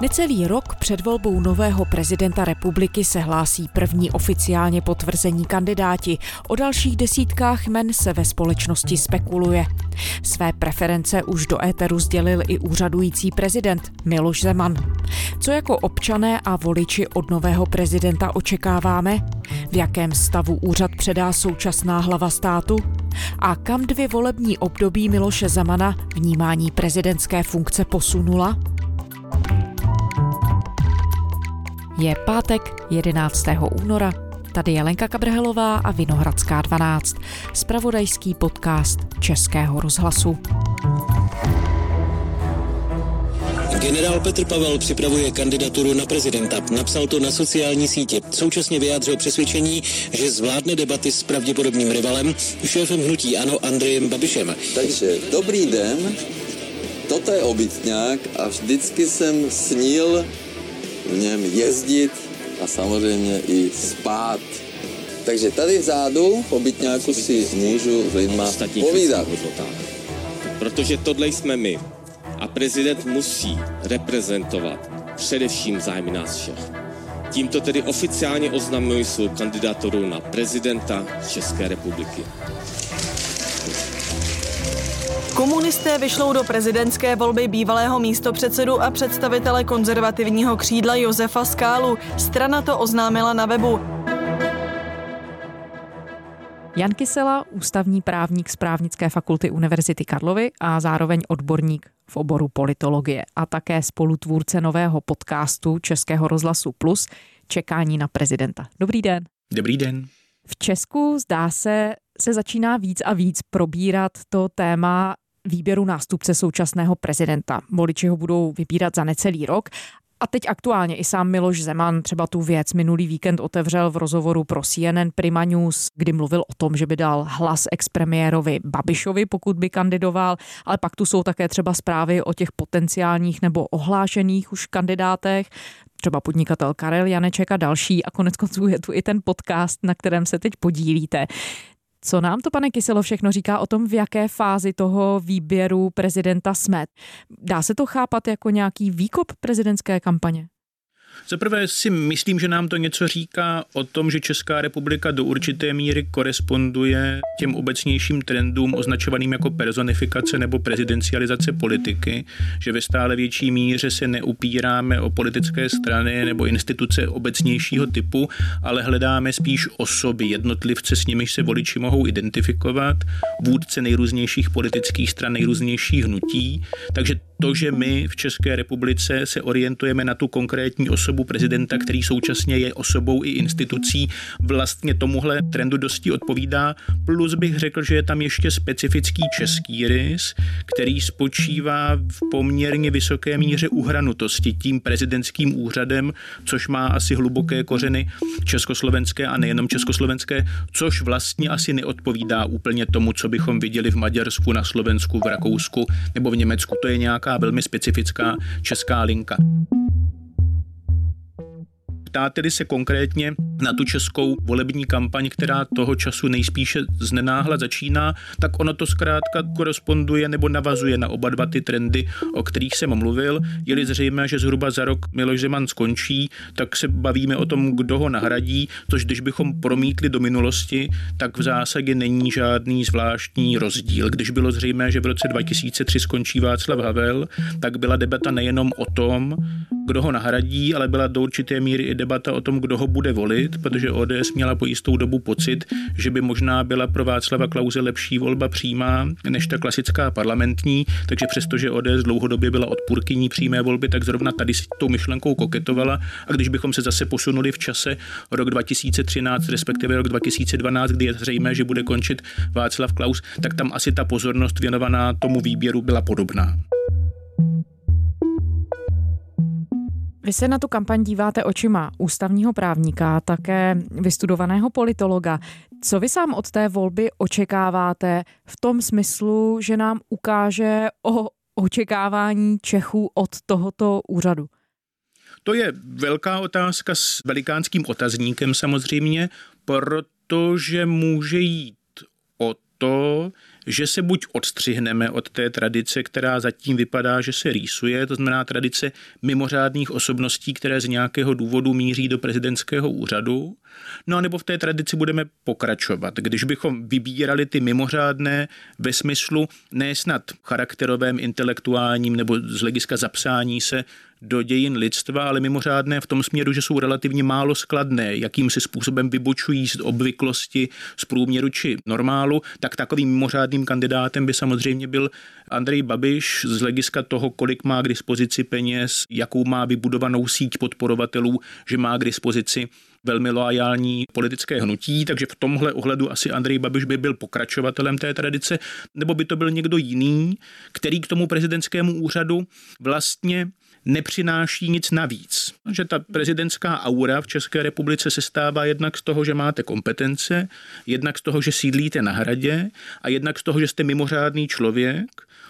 Necelý rok před volbou nového prezidenta republiky se hlásí první oficiálně potvrzení kandidáti. O dalších desítkách men se ve společnosti spekuluje. Své preference už do éteru sdělil i úřadující prezident Miloš Zeman. Co jako občané a voliči od nového prezidenta očekáváme? V jakém stavu úřad předá současná hlava státu? A kam dvě volební období Miloše Zemana vnímání prezidentské funkce posunula? Je pátek 11. února. Tady je Lenka Kabrhelová a Vinohradská 12. Spravodajský podcast Českého rozhlasu. Generál Petr Pavel připravuje kandidaturu na prezidenta. Napsal to na sociální sítě. Současně vyjádřil přesvědčení, že zvládne debaty s pravděpodobným rivalem, šéfem hnutí Ano Andrejem Babišem. Takže dobrý den, toto je obytňák a vždycky jsem snil v něm jezdit a samozřejmě i spát. Takže tady vzadu v obytňáku si můžu s lidma povídat. Protože tohle jsme my. A prezident musí reprezentovat především zájmy nás všech. Tímto tedy oficiálně oznamuji svou kandidaturu na prezidenta České republiky. Komunisté vyšlou do prezidentské volby bývalého místopředsedu a představitele konzervativního křídla Josefa Skálu. Strana to oznámila na webu. Jan Kysela, ústavní právník z právnické fakulty Univerzity Karlovy a zároveň odborník v oboru politologie a také spolutvůrce nového podcastu Českého rozhlasu Plus Čekání na prezidenta. Dobrý den. Dobrý den. V Česku zdá se, se začíná víc a víc probírat to téma výběru nástupce současného prezidenta. Voliči ho budou vybírat za necelý rok a teď aktuálně i sám Miloš Zeman třeba tu věc minulý víkend otevřel v rozhovoru pro CNN Prima News, kdy mluvil o tom, že by dal hlas expremiérovi Babišovi, pokud by kandidoval, ale pak tu jsou také třeba zprávy o těch potenciálních nebo ohlášených už kandidátech, třeba podnikatel Karel Janeček a další a konec konců je tu i ten podcast, na kterém se teď podílíte. Co nám to, pane Kyselo, všechno říká o tom, v jaké fázi toho výběru prezidenta jsme? Dá se to chápat jako nějaký výkop prezidentské kampaně? Za prvé si myslím, že nám to něco říká o tom, že Česká republika do určité míry koresponduje těm obecnějším trendům označovaným jako personifikace nebo prezidencializace politiky, že ve stále větší míře se neupíráme o politické strany nebo instituce obecnějšího typu, ale hledáme spíš osoby, jednotlivce, s nimiž se voliči mohou identifikovat, vůdce nejrůznějších politických stran, nejrůznějších hnutí. Takže to, že my v České republice se orientujeme na tu konkrétní osobu prezidenta, který současně je osobou i institucí, vlastně tomuhle trendu dosti odpovídá. Plus bych řekl, že je tam ještě specifický český rys, který spočívá v poměrně vysoké míře uhranutosti tím prezidentským úřadem, což má asi hluboké kořeny československé a nejenom československé, což vlastně asi neodpovídá úplně tomu, co bychom viděli v Maďarsku, na Slovensku, v Rakousku nebo v Německu. To je nějak nějaká velmi specifická česká linka. Ptáte-li se konkrétně na tu českou volební kampaň, která toho času nejspíše znenáhla začíná, tak ono to zkrátka koresponduje nebo navazuje na oba dva ty trendy, o kterých jsem mluvil. Je-li zřejmé, že zhruba za rok Miloš Zeman skončí, tak se bavíme o tom, kdo ho nahradí, což když bychom promítli do minulosti, tak v zásadě není žádný zvláštní rozdíl. Když bylo zřejmé, že v roce 2003 skončí Václav Havel, tak byla debata nejenom o tom, kdo ho nahradí, ale byla do určité míry i debata o tom, kdo ho bude volit, protože ODS měla po jistou dobu pocit, že by možná byla pro Václava Klauze lepší volba přímá než ta klasická parlamentní, takže přestože ODS dlouhodobě byla odpůrkyní přímé volby, tak zrovna tady s tou myšlenkou koketovala. A když bychom se zase posunuli v čase rok 2013, respektive rok 2012, kdy je zřejmé, že bude končit Václav Klaus, tak tam asi ta pozornost věnovaná tomu výběru byla podobná. Vy se na tu kampaň díváte očima ústavního právníka, také vystudovaného politologa. Co vy sám od té volby očekáváte v tom smyslu, že nám ukáže o očekávání Čechů od tohoto úřadu? To je velká otázka s velikánským otazníkem samozřejmě, protože může jít o to, že se buď odstřihneme od té tradice, která zatím vypadá, že se rýsuje, to znamená tradice mimořádných osobností, které z nějakého důvodu míří do prezidentského úřadu, no a nebo v té tradici budeme pokračovat. Když bychom vybírali ty mimořádné ve smyslu ne snad charakterovém, intelektuálním nebo z hlediska zapsání se do dějin lidstva, ale mimořádné v tom směru, že jsou relativně málo skladné, jakým si způsobem vybočují z obvyklosti, z průměru či normálu, tak takovým mimořádným kandidátem by samozřejmě byl Andrej Babiš z hlediska toho, kolik má k dispozici peněz, jakou má vybudovanou síť podporovatelů, že má k dispozici velmi loajální politické hnutí, takže v tomhle ohledu asi Andrej Babiš by byl pokračovatelem té tradice, nebo by to byl někdo jiný, který k tomu prezidentskému úřadu vlastně nepřináší nic navíc. Že ta prezidentská aura v České republice se stává jednak z toho, že máte kompetence, jednak z toho, že sídlíte na hradě a jednak z toho, že jste mimořádný člověk,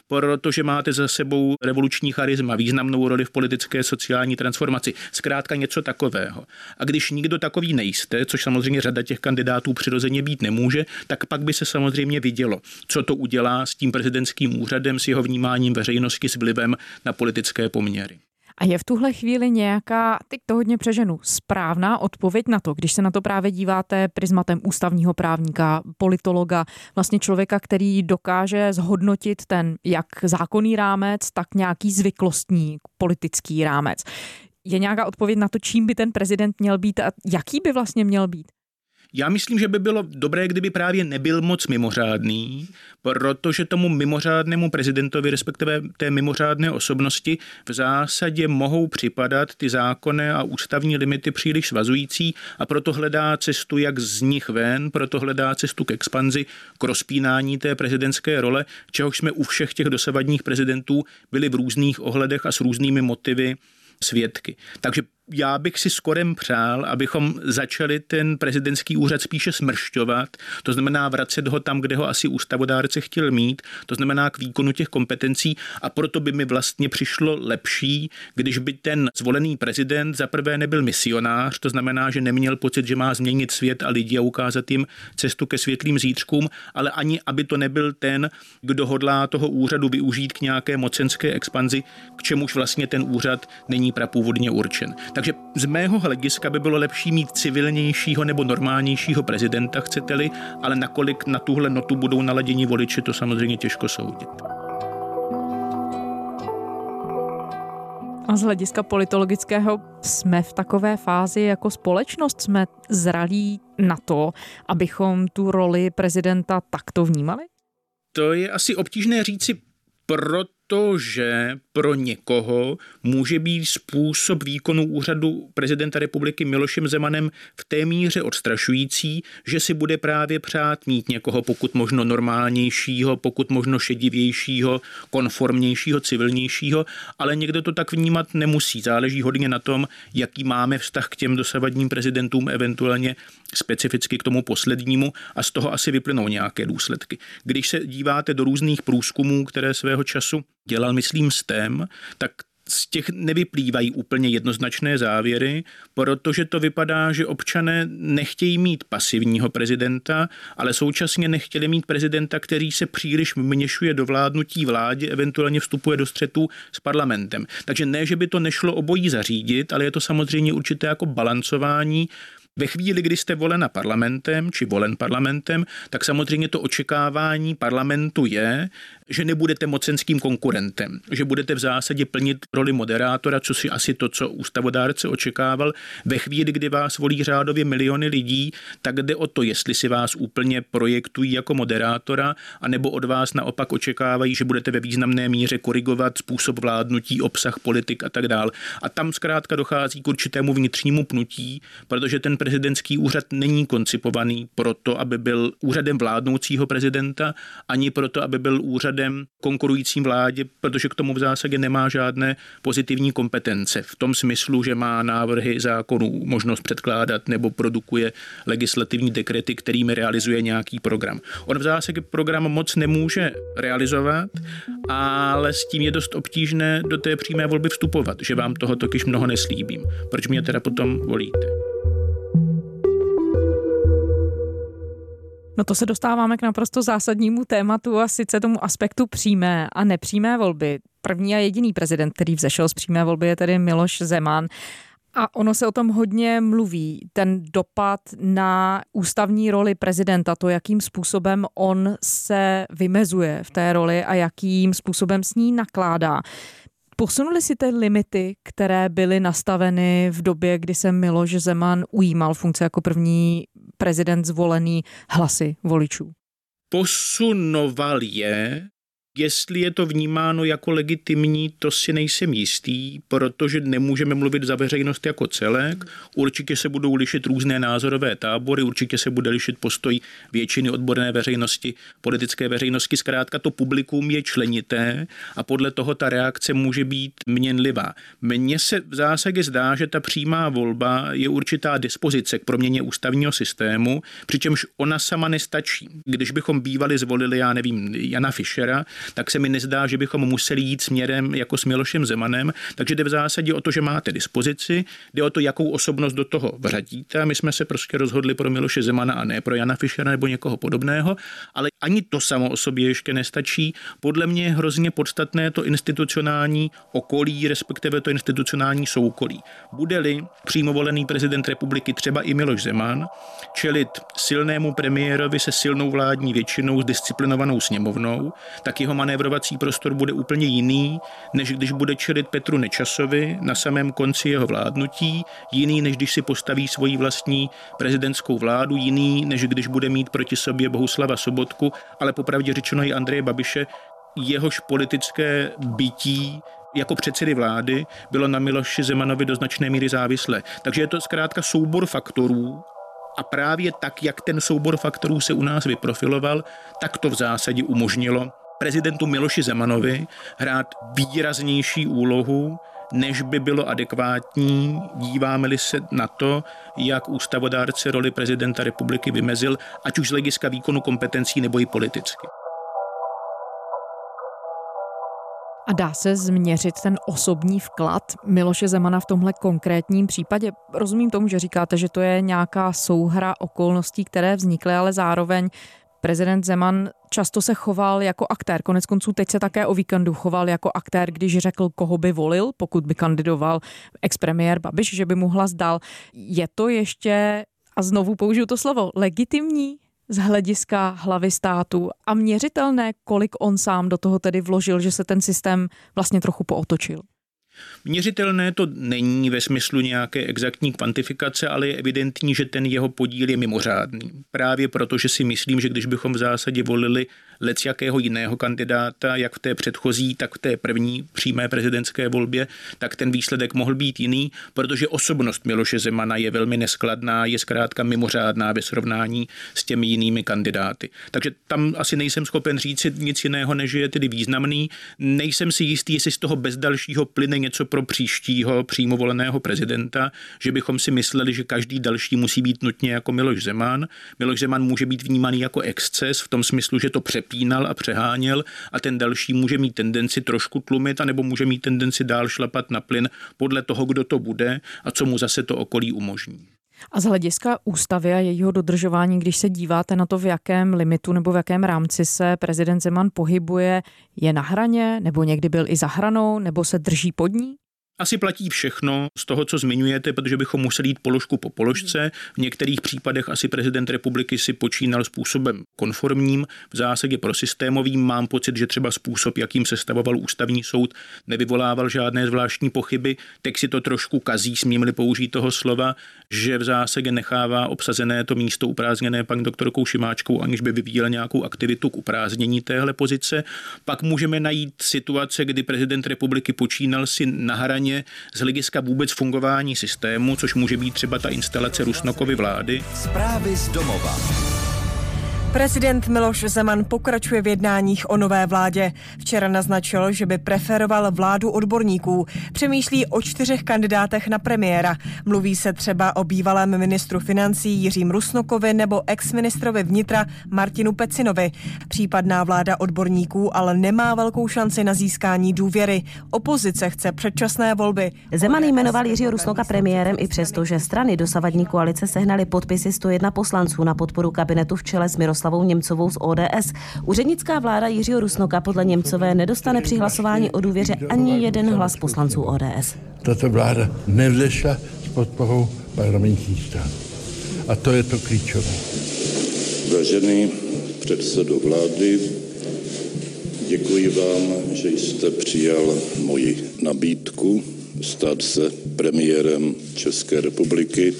protože máte za sebou revoluční charisma, významnou roli v politické sociální transformaci. Zkrátka něco takového. A když nikdo takový nejste, což samozřejmě řada těch kandidátů přirozeně být nemůže, tak pak by se samozřejmě vidělo, co to udělá s tím prezidentským úřadem, s jeho vnímáním veřejnosti, s vlivem na politické poměry. A je v tuhle chvíli nějaká, teď to hodně přeženu, správná odpověď na to, když se na to právě díváte prismatem ústavního právníka, politologa, vlastně člověka, který dokáže zhodnotit ten jak zákonný rámec, tak nějaký zvyklostní politický rámec. Je nějaká odpověď na to, čím by ten prezident měl být a jaký by vlastně měl být? Já myslím, že by bylo dobré, kdyby právě nebyl moc mimořádný, protože tomu mimořádnému prezidentovi, respektive té mimořádné osobnosti, v zásadě mohou připadat ty zákonné a ústavní limity příliš svazující a proto hledá cestu, jak z nich ven, proto hledá cestu k expanzi, k rozpínání té prezidentské role, čehož jsme u všech těch dosavadních prezidentů byli v různých ohledech a s různými motivy svědky. Takže já bych si skorem přál, abychom začali ten prezidentský úřad spíše smršťovat, to znamená vracet ho tam, kde ho asi ústavodárce chtěl mít, to znamená k výkonu těch kompetencí a proto by mi vlastně přišlo lepší, když by ten zvolený prezident zaprvé nebyl misionář, to znamená, že neměl pocit, že má změnit svět a lidi a ukázat jim cestu ke světlým zítřkům, ale ani aby to nebyl ten, kdo hodlá toho úřadu využít k nějaké mocenské expanzi, k čemuž vlastně ten úřad není prapůvodně určen. Takže z mého hlediska by bylo lepší mít civilnějšího nebo normálnějšího prezidenta, chcete-li, ale nakolik na tuhle notu budou naladěni voliči, to samozřejmě těžko soudit. A z hlediska politologického jsme v takové fázi jako společnost, jsme zralí na to, abychom tu roli prezidenta takto vnímali? To je asi obtížné říci, proto protože pro někoho může být způsob výkonu úřadu prezidenta republiky Milošem Zemanem v té míře odstrašující, že si bude právě přát mít někoho pokud možno normálnějšího, pokud možno šedivějšího, konformnějšího, civilnějšího, ale někdo to tak vnímat nemusí. Záleží hodně na tom, jaký máme vztah k těm dosavadním prezidentům, eventuálně specificky k tomu poslednímu a z toho asi vyplynou nějaké důsledky. Když se díváte do různých průzkumů, které svého času dělal, myslím, STEM, tak z těch nevyplývají úplně jednoznačné závěry, protože to vypadá, že občané nechtějí mít pasivního prezidenta, ale současně nechtěli mít prezidenta, který se příliš vměšuje do vládnutí vládě, eventuálně vstupuje do střetu s parlamentem. Takže ne, že by to nešlo obojí zařídit, ale je to samozřejmě určité jako balancování ve chvíli, kdy jste volena parlamentem či volen parlamentem, tak samozřejmě to očekávání parlamentu je, že nebudete mocenským konkurentem, že budete v zásadě plnit roli moderátora, což je asi to, co ústavodárce očekával. Ve chvíli, kdy vás volí řádově miliony lidí, tak jde o to, jestli si vás úplně projektují jako moderátora, anebo od vás naopak očekávají, že budete ve významné míře korigovat způsob vládnutí, obsah politik a tak dále. A tam zkrátka dochází k určitému vnitřnímu pnutí, protože ten prezidentský úřad není koncipovaný proto, aby byl úřadem vládnoucího prezidenta, ani proto, aby byl úřadem konkurujícím vládě, protože k tomu v zásadě nemá žádné pozitivní kompetence. V tom smyslu, že má návrhy zákonů možnost předkládat nebo produkuje legislativní dekrety, kterými realizuje nějaký program. On v zásadě program moc nemůže realizovat, ale s tím je dost obtížné do té přímé volby vstupovat, že vám toho totiž mnoho neslíbím. Proč mě teda potom volíte? No to se dostáváme k naprosto zásadnímu tématu a sice tomu aspektu přímé a nepřímé volby. První a jediný prezident, který vzešel z přímé volby, je tedy Miloš Zeman. A ono se o tom hodně mluví, ten dopad na ústavní roli prezidenta, to, jakým způsobem on se vymezuje v té roli a jakým způsobem s ní nakládá. Posunuli si ty limity, které byly nastaveny v době, kdy se Miloš Zeman ujímal funkce jako první prezident zvolený hlasy voličů? Posunoval je, Jestli je to vnímáno jako legitimní, to si nejsem jistý, protože nemůžeme mluvit za veřejnost jako celek. Určitě se budou lišit různé názorové tábory, určitě se bude lišit postoj většiny odborné veřejnosti, politické veřejnosti. Zkrátka to publikum je členité a podle toho ta reakce může být měnlivá. Mně se v zásadě zdá, že ta přímá volba je určitá dispozice k proměně ústavního systému, přičemž ona sama nestačí. Když bychom bývali zvolili, já nevím, Jana Fischera, tak se mi nezdá, že bychom museli jít směrem jako s Milošem Zemanem. Takže jde v zásadě o to, že máte dispozici, jde o to, jakou osobnost do toho vřadíte. My jsme se prostě rozhodli pro Miloše Zemana a ne pro Jana Fischera nebo někoho podobného, ale ani to samo o sobě ještě nestačí. Podle mě je hrozně podstatné to institucionální okolí, respektive to institucionální soukolí. Bude-li přímo volený prezident republiky třeba i Miloš Zeman, čelit silnému premiérovi se silnou vládní většinou, s disciplinovanou sněmovnou, tak jeho manévrovací prostor bude úplně jiný, než když bude čelit Petru Nečasovi na samém konci jeho vládnutí, jiný, než když si postaví svoji vlastní prezidentskou vládu, jiný, než když bude mít proti sobě Bohuslava Sobotku, ale popravdě řečeno i Andreje Babiše, jehož politické bytí jako předsedy vlády bylo na Miloši Zemanovi do značné míry závislé. Takže je to zkrátka soubor faktorů, a právě tak, jak ten soubor faktorů se u nás vyprofiloval, tak to v zásadě umožnilo prezidentu Miloši Zemanovi hrát výraznější úlohu, než by bylo adekvátní, díváme-li se na to, jak ústavodárce roli prezidenta republiky vymezil, ať už z hlediska výkonu kompetencí nebo i politicky. A dá se změřit ten osobní vklad Miloše Zemana v tomhle konkrétním případě? Rozumím tomu, že říkáte, že to je nějaká souhra okolností, které vznikly, ale zároveň prezident Zeman často se choval jako aktér. Konec konců teď se také o víkendu choval jako aktér, když řekl, koho by volil, pokud by kandidoval expremiér Babiš, že by mu hlas dal. Je to ještě, a znovu použiju to slovo, legitimní z hlediska hlavy státu a měřitelné, kolik on sám do toho tedy vložil, že se ten systém vlastně trochu pootočil? Měřitelné to není ve smyslu nějaké exaktní kvantifikace, ale je evidentní, že ten jeho podíl je mimořádný. Právě proto, že si myslím, že když bychom v zásadě volili lec jakého jiného kandidáta, jak v té předchozí, tak v té první přímé prezidentské volbě, tak ten výsledek mohl být jiný, protože osobnost Miloše Zemana je velmi neskladná, je zkrátka mimořádná ve srovnání s těmi jinými kandidáty. Takže tam asi nejsem schopen říct nic jiného, než je tedy významný. Nejsem si jistý, jestli z toho bez dalšího plyne něco pro příštího přímo voleného prezidenta, že bychom si mysleli, že každý další musí být nutně jako Miloš Zeman. Miloš Zeman může být vnímaný jako exces v tom smyslu, že to přepínal a přeháněl a ten další může mít tendenci trošku tlumit, anebo může mít tendenci dál šlapat na plyn podle toho, kdo to bude a co mu zase to okolí umožní. A z hlediska ústavy a jejího dodržování, když se díváte na to, v jakém limitu nebo v jakém rámci se prezident Zeman pohybuje, je na hraně, nebo někdy byl i za hranou, nebo se drží pod ní? Asi platí všechno z toho, co zmiňujete, protože bychom museli jít položku po položce. V některých případech asi prezident republiky si počínal způsobem konformním, v zásadě prosystémovým. Mám pocit, že třeba způsob, jakým se stavoval ústavní soud, nevyvolával žádné zvláštní pochyby. Teď si to trošku kazí, smím-li použít toho slova, že v zásadě nechává obsazené to místo uprázněné paní doktorkou Šimáčkou, aniž by vyvíjel nějakou aktivitu k upráznění téhle pozice. Pak můžeme najít situace, kdy prezident republiky počínal si na hraně straně z hlediska vůbec fungování systému, což může být třeba ta instalace Rusnokovy vlády. Zprávy z domova. Prezident Miloš Zeman pokračuje v jednáních o nové vládě. Včera naznačil, že by preferoval vládu odborníků. Přemýšlí o čtyřech kandidátech na premiéra. Mluví se třeba o bývalém ministru financí Jiřím Rusnokovi nebo ex-ministrovi vnitra Martinu Pecinovi. Případná vláda odborníků ale nemá velkou šanci na získání důvěry. Opozice chce předčasné volby. Zeman jmenoval Jiřího Rusnoka premiérem i přesto, že strany dosavadní koalice sehnaly podpisy 101 poslanců na podporu kabinetu v čele s Miroslavem Miroslavou Němcovou z ODS. Úřednická vláda Jiřího Rusnoka podle Němcové nedostane při hlasování o důvěře ani jeden hlas poslanců ODS. Tato vláda nevzešla s podporou parlamentních stran. A to je to klíčové. Vážený předsedo vlády, děkuji vám, že jste přijal moji nabídku stát se premiérem České republiky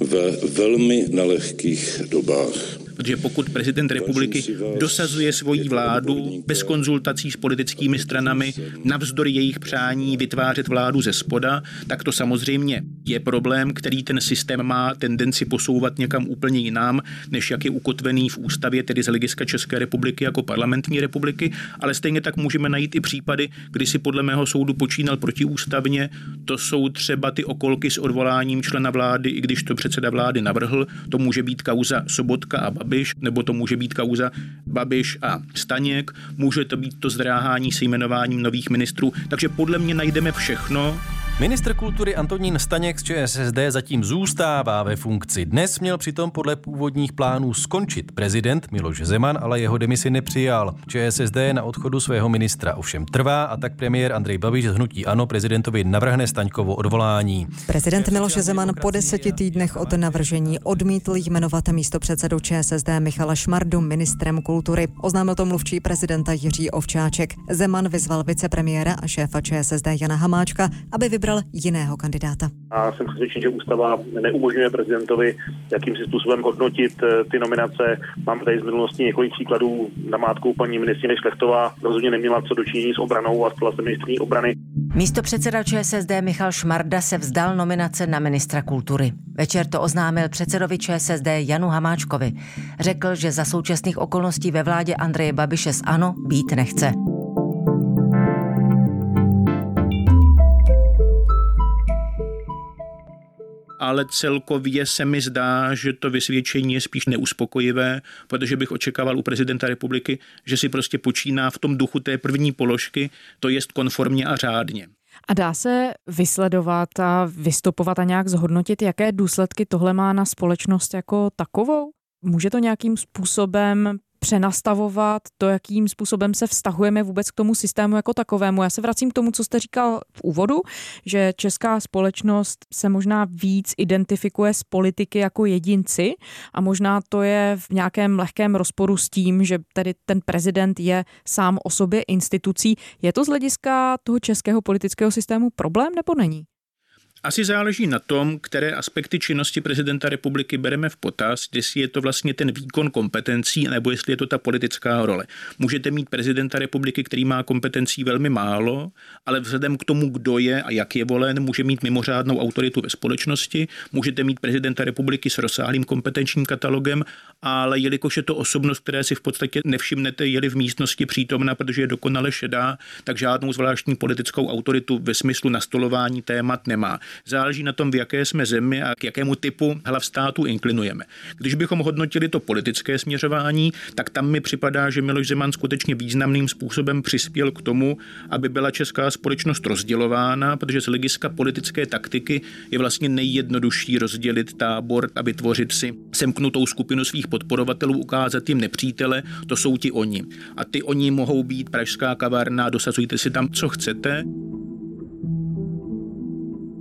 ve velmi nelehkých dobách. Protože pokud prezident republiky dosazuje svoji vládu bez konzultací s politickými stranami, navzdory jejich přání vytvářet vládu ze spoda, tak to samozřejmě je problém, který ten systém má tendenci posouvat někam úplně jinam, než jak je ukotvený v ústavě, tedy z hlediska České republiky jako parlamentní republiky, ale stejně tak můžeme najít i případy, kdy si podle mého soudu počínal protiústavně. To jsou třeba ty okolky s odvoláním člena vlády, i když to předseda vlády navrhl. To může být kauza Sobotka a Babiš, nebo to může být kauza Babiš a Staněk, může to být to zdráhání se jmenováním nových ministrů. Takže podle mě najdeme všechno, Ministr kultury Antonín Staněk z ČSSD zatím zůstává ve funkci. Dnes měl přitom podle původních plánů skončit prezident Miloš Zeman, ale jeho demisi nepřijal. ČSSD na odchodu svého ministra ovšem trvá a tak premiér Andrej Babiš z hnutí Ano prezidentovi navrhne Staňkovo odvolání. Prezident Miloš Zeman po deseti týdnech od navržení odmítl jmenovat místo předsedu ČSSD Michala Šmardu ministrem kultury. Oznámil to mluvčí prezidenta Jiří Ovčáček. Zeman vyzval vicepremiéra a šéfa ČSSD Jana Hamáčka, aby vybral vybral jiného kandidáta. A jsem přesvědčen, že ústava neumožňuje prezidentovi jakýmsi způsobem hodnotit eh, ty nominace. Mám tady z minulosti několik příkladů na mátku paní ministrině Šlechtová rozhodně neměla co dočinění s obranou a stala se ministrní obrany. Místo předseda ČSSD Michal Šmarda se vzdal nominace na ministra kultury. Večer to oznámil předsedovi ČSSD Janu Hamáčkovi. Řekl, že za současných okolností ve vládě Andreje Babiše z ANO být nechce. Ale celkově se mi zdá, že to vysvědčení je spíš neuspokojivé, protože bych očekával u prezidenta republiky, že si prostě počíná v tom duchu té první položky, to jest konformně a řádně. A dá se vysledovat a vystupovat a nějak zhodnotit, jaké důsledky tohle má na společnost jako takovou? Může to nějakým způsobem přenastavovat to, jakým způsobem se vztahujeme vůbec k tomu systému jako takovému. Já se vracím k tomu, co jste říkal v úvodu, že česká společnost se možná víc identifikuje s politiky jako jedinci a možná to je v nějakém lehkém rozporu s tím, že tedy ten prezident je sám o sobě institucí. Je to z hlediska toho českého politického systému problém nebo není? Asi záleží na tom, které aspekty činnosti prezidenta republiky bereme v potaz, jestli je to vlastně ten výkon kompetencí, nebo jestli je to ta politická role. Můžete mít prezidenta republiky, který má kompetencí velmi málo, ale vzhledem k tomu, kdo je a jak je volen, může mít mimořádnou autoritu ve společnosti. Můžete mít prezidenta republiky s rozsáhlým kompetenčním katalogem, ale jelikož je to osobnost, které si v podstatě nevšimnete, jeli v místnosti přítomna, protože je dokonale šedá, tak žádnou zvláštní politickou autoritu ve smyslu nastolování témat nemá. Záleží na tom, v jaké jsme zemi a k jakému typu hlav státu inklinujeme. Když bychom hodnotili to politické směřování, tak tam mi připadá, že Miloš Zeman skutečně významným způsobem přispěl k tomu, aby byla česká společnost rozdělována, protože z hlediska politické taktiky je vlastně nejjednodušší rozdělit tábor a vytvořit si semknutou skupinu svých podporovatelů, ukázat jim nepřítele, to jsou ti oni. A ty oni mohou být pražská kavárna, dosazujte si tam, co chcete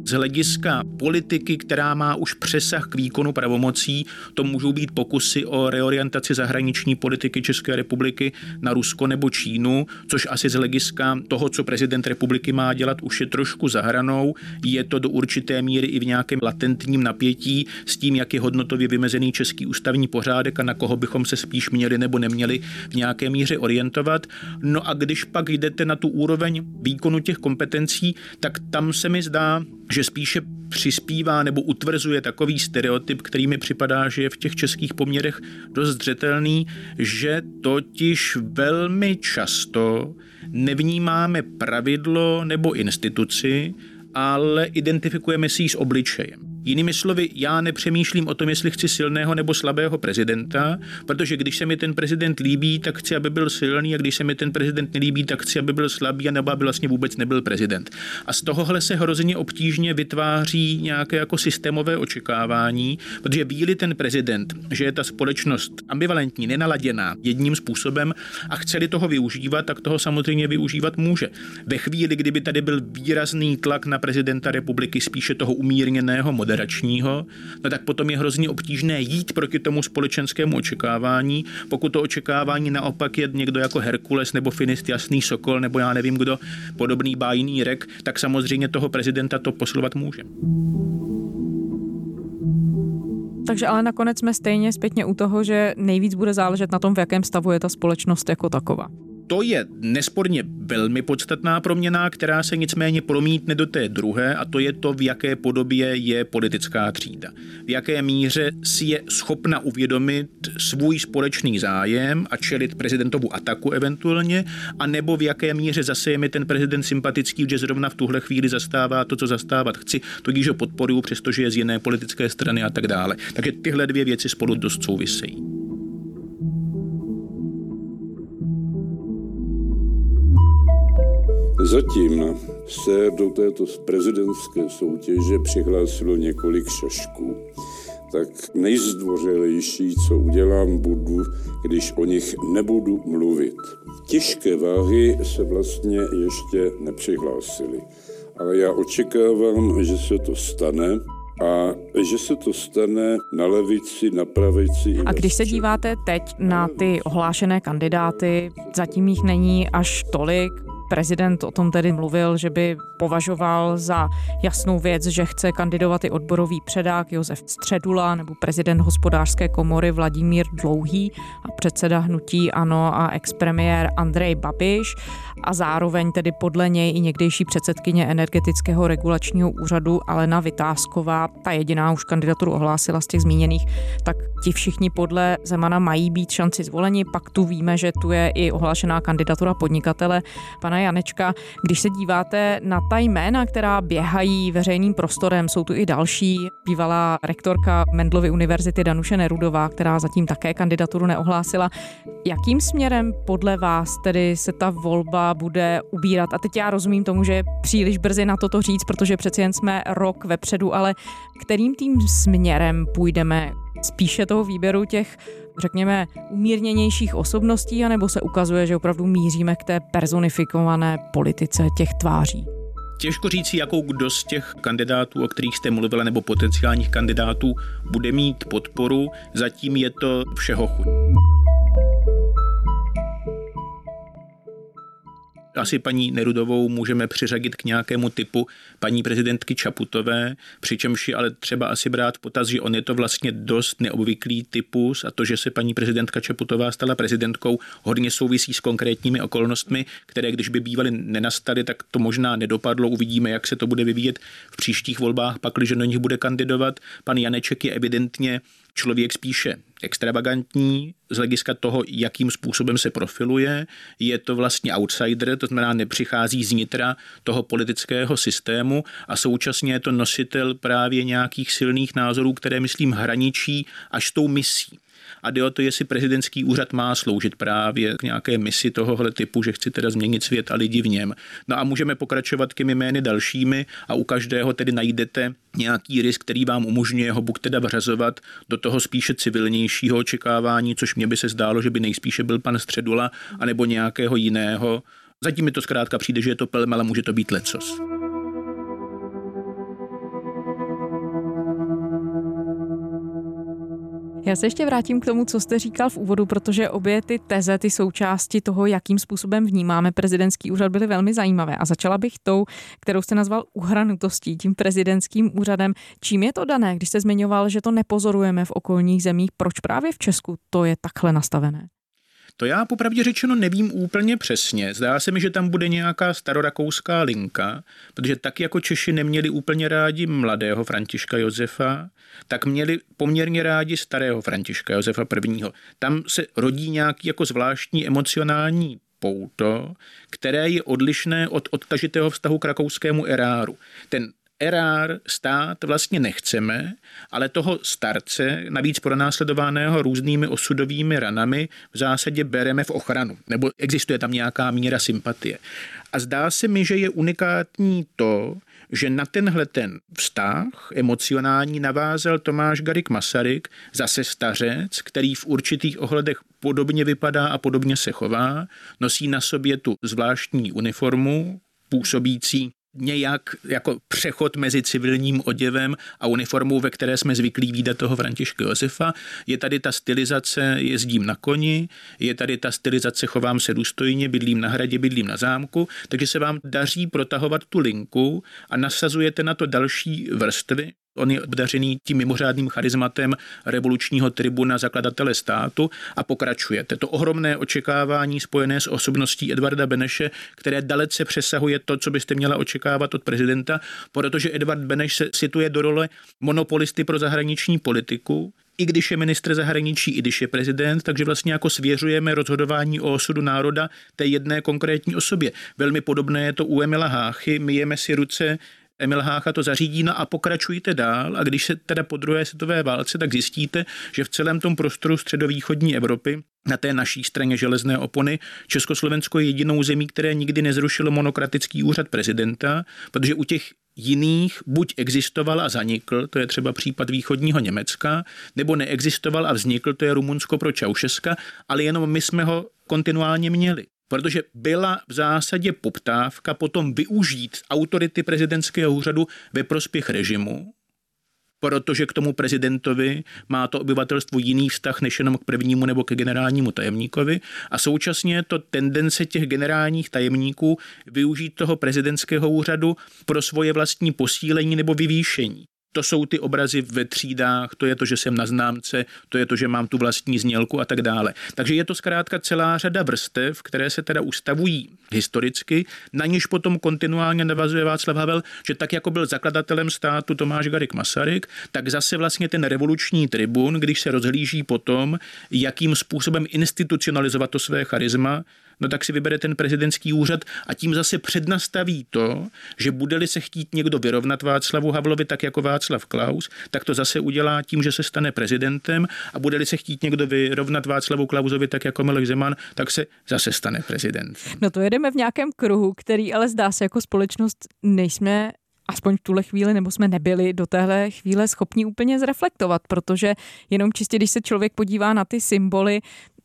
z hlediska politiky, která má už přesah k výkonu pravomocí, to můžou být pokusy o reorientaci zahraniční politiky České republiky na Rusko nebo Čínu, což asi z hlediska toho, co prezident republiky má dělat, už je trošku zahranou. Je to do určité míry i v nějakém latentním napětí s tím, jak je hodnotově vymezený český ústavní pořádek a na koho bychom se spíš měli nebo neměli v nějaké míře orientovat. No a když pak jdete na tu úroveň výkonu těch kompetencí, tak tam se mi zdá, že spíše přispívá nebo utvrzuje takový stereotyp, který mi připadá, že je v těch českých poměrech dost zřetelný, že totiž velmi často nevnímáme pravidlo nebo instituci, ale identifikujeme si ji s obličejem. Jinými slovy, já nepřemýšlím o tom, jestli chci silného nebo slabého prezidenta, protože když se mi ten prezident líbí, tak chci, aby byl silný, a když se mi ten prezident nelíbí, tak chci, aby byl slabý, a nebo aby vlastně vůbec nebyl prezident. A z tohohle se hrozně obtížně vytváří nějaké jako systémové očekávání, protože ví ten prezident, že je ta společnost ambivalentní, nenaladěná jedním způsobem a chce toho využívat, tak toho samozřejmě využívat může. Ve chvíli, kdyby tady byl výrazný tlak na prezidenta republiky, spíše toho umírněného, moderačního, no tak potom je hrozně obtížné jít proti tomu společenskému očekávání, pokud to očekávání naopak je někdo jako Herkules nebo Finist Jasný Sokol nebo já nevím kdo, podobný bájný rek, tak samozřejmě toho prezidenta to poslovat může. Takže ale nakonec jsme stejně zpětně u toho, že nejvíc bude záležet na tom, v jakém stavu je ta společnost jako taková. To je nesporně velmi podstatná proměna, která se nicméně promítne do té druhé, a to je to, v jaké podobě je politická třída. V jaké míře si je schopna uvědomit svůj společný zájem a čelit prezidentovu ataku eventuálně, a nebo v jaké míře zase je mi ten prezident sympatický, že zrovna v tuhle chvíli zastává to, co zastávat chci, tudíž ho podporuju, přestože je z jiné politické strany a tak dále. Takže tyhle dvě věci spolu dost souvisejí. Zatím se do této prezidentské soutěže přihlásilo několik šašků. Tak nejzdvořilejší, co udělám, budu, když o nich nebudu mluvit. Těžké váhy se vlastně ještě nepřihlásily, ale já očekávám, že se to stane a že se to stane na levici, na pravici. A když se díváte teď na ty ohlášené kandidáty, zatím jich není až tolik, Prezident o tom tedy mluvil, že by považoval za jasnou věc, že chce kandidovat i odborový předák Josef Středula nebo prezident hospodářské komory Vladimír Dlouhý a předseda hnutí ANO a expremiér Andrej Babiš a zároveň tedy podle něj i někdejší předsedkyně energetického regulačního úřadu Alena Vytázková, ta jediná už kandidaturu ohlásila z těch zmíněných, tak ti všichni podle Zemana mají být šanci zvoleni. Pak tu víme, že tu je i ohlášená kandidatura podnikatele pana Janečka. Když se díváte na ta jména, která běhají veřejným prostorem, jsou tu i další. Bývalá rektorka Mendlovy univerzity Danuše Nerudová, která zatím také kandidaturu neohlásila. Jakým směrem podle vás tedy se ta volba bude ubírat? A teď já rozumím tomu, že je příliš brzy na toto říct, protože přeci jen jsme rok vepředu, ale kterým tím směrem půjdeme? Spíše toho výběru těch řekněme, umírněnějších osobností, anebo se ukazuje, že opravdu míříme k té personifikované politice těch tváří? Těžko říct, jakou kdo z těch kandidátů, o kterých jste mluvila, nebo potenciálních kandidátů, bude mít podporu. Zatím je to všeho chuť. Asi paní Nerudovou můžeme přiřadit k nějakému typu paní prezidentky Čaputové, přičemž je ale třeba asi brát v potaz, že on je to vlastně dost neobvyklý typus a to, že se paní prezidentka Čaputová stala prezidentkou, hodně souvisí s konkrétními okolnostmi, které když by bývaly nenastaly, tak to možná nedopadlo. Uvidíme, jak se to bude vyvíjet v příštích volbách, pakliže do nich bude kandidovat. Pan Janeček je evidentně člověk spíše extravagantní z hlediska toho, jakým způsobem se profiluje. Je to vlastně outsider, to znamená nepřichází z nitra toho politického systému a současně je to nositel právě nějakých silných názorů, které, myslím, hraničí až tou misí a jde o to, jestli prezidentský úřad má sloužit právě k nějaké misi tohohle typu, že chci teda změnit svět a lidi v něm. No a můžeme pokračovat těmi jmény dalšími a u každého tedy najdete nějaký risk, který vám umožňuje ho buď teda vřazovat do toho spíše civilnějšího očekávání, což mě by se zdálo, že by nejspíše byl pan Středula, anebo nějakého jiného. Zatím mi to zkrátka přijde, že je to pelem, ale může to být lecos. Já se ještě vrátím k tomu, co jste říkal v úvodu, protože obě ty teze, ty součásti toho, jakým způsobem vnímáme prezidentský úřad, byly velmi zajímavé. A začala bych tou, kterou jste nazval uhranutostí, tím prezidentským úřadem. Čím je to dané, když jste zmiňoval, že to nepozorujeme v okolních zemích? Proč právě v Česku to je takhle nastavené? To já popravdě řečeno nevím úplně přesně. Zdá se mi, že tam bude nějaká starorakouská linka, protože tak jako Češi neměli úplně rádi mladého Františka Josefa, tak měli poměrně rádi starého Františka Josefa I. Tam se rodí nějaký jako zvláštní emocionální pouto, které je odlišné od odtažitého vztahu k rakouskému eráru. Ten erár stát vlastně nechceme, ale toho starce, navíc pronásledovaného různými osudovými ranami, v zásadě bereme v ochranu. Nebo existuje tam nějaká míra sympatie. A zdá se mi, že je unikátní to, že na tenhle ten vztah emocionální navázal Tomáš Garik Masaryk, zase stařec, který v určitých ohledech podobně vypadá a podobně se chová, nosí na sobě tu zvláštní uniformu, působící nějak jako přechod mezi civilním oděvem a uniformou, ve které jsme zvyklí výdat toho Františka Josefa. Je tady ta stylizace jezdím na koni, je tady ta stylizace chovám se důstojně, bydlím na hradě, bydlím na zámku, takže se vám daří protahovat tu linku a nasazujete na to další vrstvy. On je obdařený tím mimořádným charizmatem revolučního tribuna zakladatele státu a pokračujete. To ohromné očekávání spojené s osobností Edvarda Beneše, které dalece přesahuje to, co byste měla očekávat od prezidenta, protože Edvard Beneš se situuje do role monopolisty pro zahraniční politiku, i když je ministr zahraničí, i když je prezident, takže vlastně jako svěřujeme rozhodování o osudu národa té jedné konkrétní osobě. Velmi podobné je to u Emila Háchy, myjeme si ruce Emil Hácha to zařídí, no a pokračujte dál. A když se teda po druhé světové válce, tak zjistíte, že v celém tom prostoru středovýchodní Evropy na té naší straně železné opony Československo je jedinou zemí, které nikdy nezrušilo monokratický úřad prezidenta, protože u těch jiných buď existoval a zanikl, to je třeba případ východního Německa, nebo neexistoval a vznikl, to je Rumunsko pro Čaušeska, ale jenom my jsme ho kontinuálně měli protože byla v zásadě poptávka potom využít autority prezidentského úřadu ve prospěch režimu, protože k tomu prezidentovi má to obyvatelstvo jiný vztah než jenom k prvnímu nebo ke generálnímu tajemníkovi a současně je to tendence těch generálních tajemníků využít toho prezidentského úřadu pro svoje vlastní posílení nebo vyvýšení. To jsou ty obrazy ve třídách, to je to, že jsem na známce, to je to, že mám tu vlastní znělku a tak dále. Takže je to zkrátka celá řada vrstev, které se teda ustavují historicky, na níž potom kontinuálně navazuje Václav Havel, že tak jako byl zakladatelem státu Tomáš Garik Masaryk, tak zase vlastně ten revoluční tribun, když se rozhlíží potom, jakým způsobem institucionalizovat to své charisma, no tak si vybere ten prezidentský úřad a tím zase přednastaví to, že bude-li se chtít někdo vyrovnat Václavu Havlovi tak jako Václav Klaus, tak to zase udělá tím, že se stane prezidentem a bude-li se chtít někdo vyrovnat Václavu Klausovi tak jako Miloš Zeman, tak se zase stane prezident. No to jedeme v nějakém kruhu, který ale zdá se jako společnost nejsme aspoň v tuhle chvíli, nebo jsme nebyli do téhle chvíle schopni úplně zreflektovat, protože jenom čistě, když se člověk podívá na ty symboly,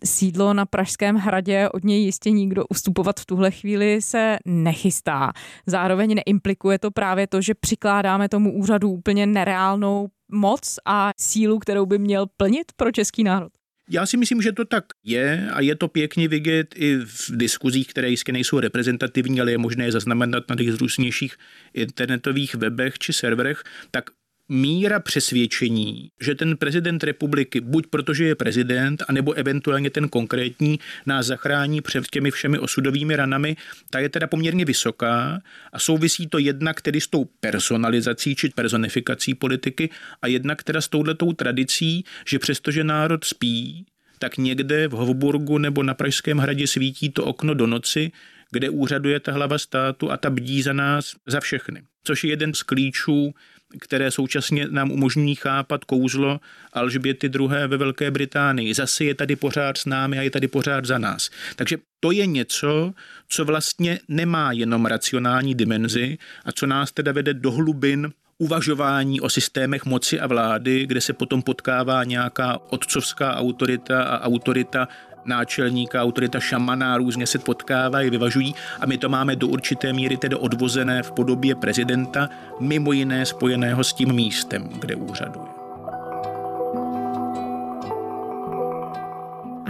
sídlo na Pražském hradě, od něj jistě nikdo ustupovat v tuhle chvíli se nechystá. Zároveň neimplikuje to právě to, že přikládáme tomu úřadu úplně nereálnou moc a sílu, kterou by měl plnit pro český národ. Já si myslím, že to tak je a je to pěkně vidět i v diskuzích, které jistě nejsou reprezentativní, ale je možné je zaznamenat na těch různějších internetových webech či serverech, tak míra přesvědčení, že ten prezident republiky, buď protože je prezident, anebo eventuálně ten konkrétní, nás zachrání před těmi všemi osudovými ranami, ta je teda poměrně vysoká a souvisí to jednak tedy s tou personalizací či personifikací politiky a jednak teda s touhletou tradicí, že přestože národ spí, tak někde v Hovburgu nebo na Pražském hradě svítí to okno do noci, kde úřaduje ta hlava státu a ta bdí za nás, za všechny. Což je jeden z klíčů které současně nám umožní chápat kouzlo Alžběty II. ve Velké Británii. Zase je tady pořád s námi a je tady pořád za nás. Takže to je něco, co vlastně nemá jenom racionální dimenzi a co nás teda vede do hlubin uvažování o systémech moci a vlády, kde se potom potkává nějaká otcovská autorita a autorita náčelníka, autorita šamana, různě se potkávají, vyvažují a my to máme do určité míry tedy odvozené v podobě prezidenta, mimo jiné spojeného s tím místem, kde úřaduje.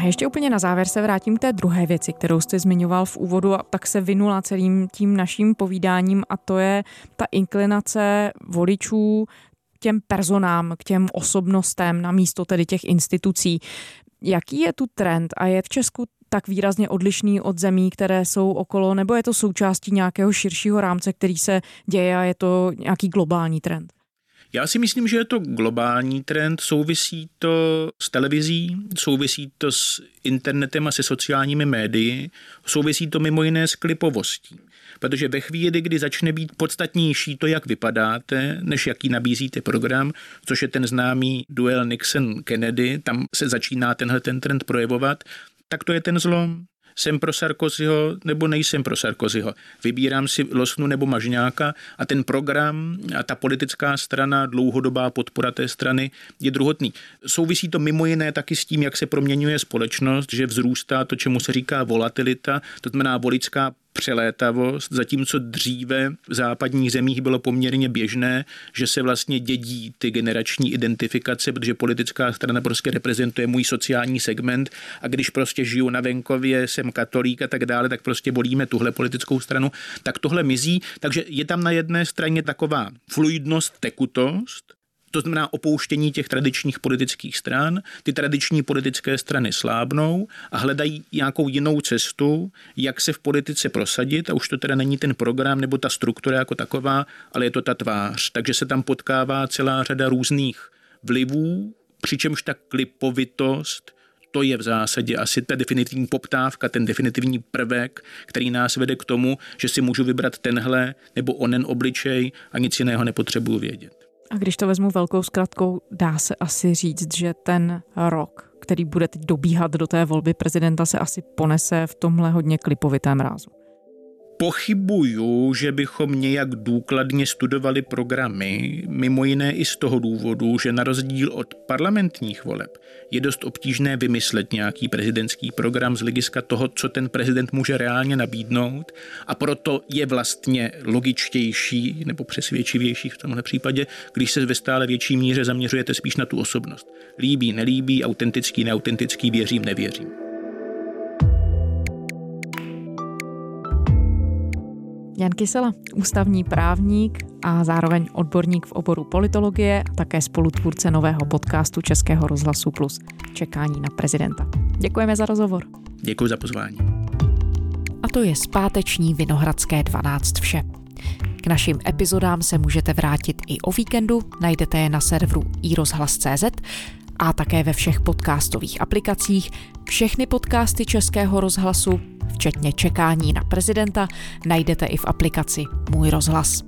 A ještě úplně na závěr se vrátím k té druhé věci, kterou jste zmiňoval v úvodu a tak se vynula celým tím naším povídáním a to je ta inklinace voličů těm personám, k těm osobnostem na místo tedy těch institucí. Jaký je tu trend a je v Česku tak výrazně odlišný od zemí, které jsou okolo, nebo je to součástí nějakého širšího rámce, který se děje a je to nějaký globální trend? Já si myslím, že je to globální trend, souvisí to s televizí, souvisí to s internetem a se sociálními médii, souvisí to mimo jiné s klipovostí. Protože ve chvíli, kdy začne být podstatnější to, jak vypadáte, než jaký nabízíte program, což je ten známý duel Nixon-Kennedy, tam se začíná tenhle ten trend projevovat, tak to je ten zlom jsem pro Sarkozyho nebo nejsem pro Sarkozyho. Vybírám si Losnu nebo Mažňáka a ten program a ta politická strana, dlouhodobá podpora té strany je druhotný. Souvisí to mimo jiné taky s tím, jak se proměňuje společnost, že vzrůstá to, čemu se říká volatilita, to znamená voličská přelétavost, zatímco dříve v západních zemích bylo poměrně běžné, že se vlastně dědí ty generační identifikace, protože politická strana prostě reprezentuje můj sociální segment a když prostě žiju na venkově, jsem katolík a tak dále, tak prostě volíme tuhle politickou stranu, tak tohle mizí. Takže je tam na jedné straně taková fluidnost, tekutost, to znamená opouštění těch tradičních politických stran. Ty tradiční politické strany slábnou a hledají nějakou jinou cestu, jak se v politice prosadit. A už to teda není ten program nebo ta struktura jako taková, ale je to ta tvář. Takže se tam potkává celá řada různých vlivů, přičemž ta klipovitost to je v zásadě asi ta definitivní poptávka, ten definitivní prvek, který nás vede k tomu, že si můžu vybrat tenhle nebo onen obličej a nic jiného nepotřebuju vědět. A když to vezmu velkou zkratkou, dá se asi říct, že ten rok, který bude teď dobíhat do té volby prezidenta, se asi ponese v tomhle hodně klipovitém rázu. Pochybuju, že bychom nějak důkladně studovali programy, mimo jiné i z toho důvodu, že na rozdíl od parlamentních voleb je dost obtížné vymyslet nějaký prezidentský program z hlediska toho, co ten prezident může reálně nabídnout a proto je vlastně logičtější nebo přesvědčivější v tomhle případě, když se ve stále větší míře zaměřujete spíš na tu osobnost. Líbí, nelíbí, autentický, neautentický, věřím, nevěřím. Jan Kysela, ústavní právník a zároveň odborník v oboru politologie a také spolutvůrce nového podcastu Českého rozhlasu Plus Čekání na prezidenta. Děkujeme za rozhovor. Děkuji za pozvání. A to je zpáteční Vinohradské 12 vše. K našim epizodám se můžete vrátit i o víkendu, najdete je na serveru iRozhlas.cz a také ve všech podcastových aplikacích. Všechny podcasty Českého rozhlasu včetně čekání na prezidenta, najdete i v aplikaci Můj rozhlas.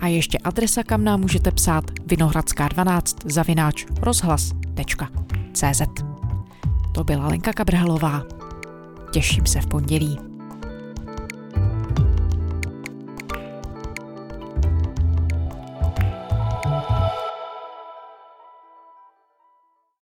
A ještě adresa, kam nám můžete psát vinohradská 12 zavináč rozhlas.cz. To byla Lenka Kabrhelová. Těším se v pondělí.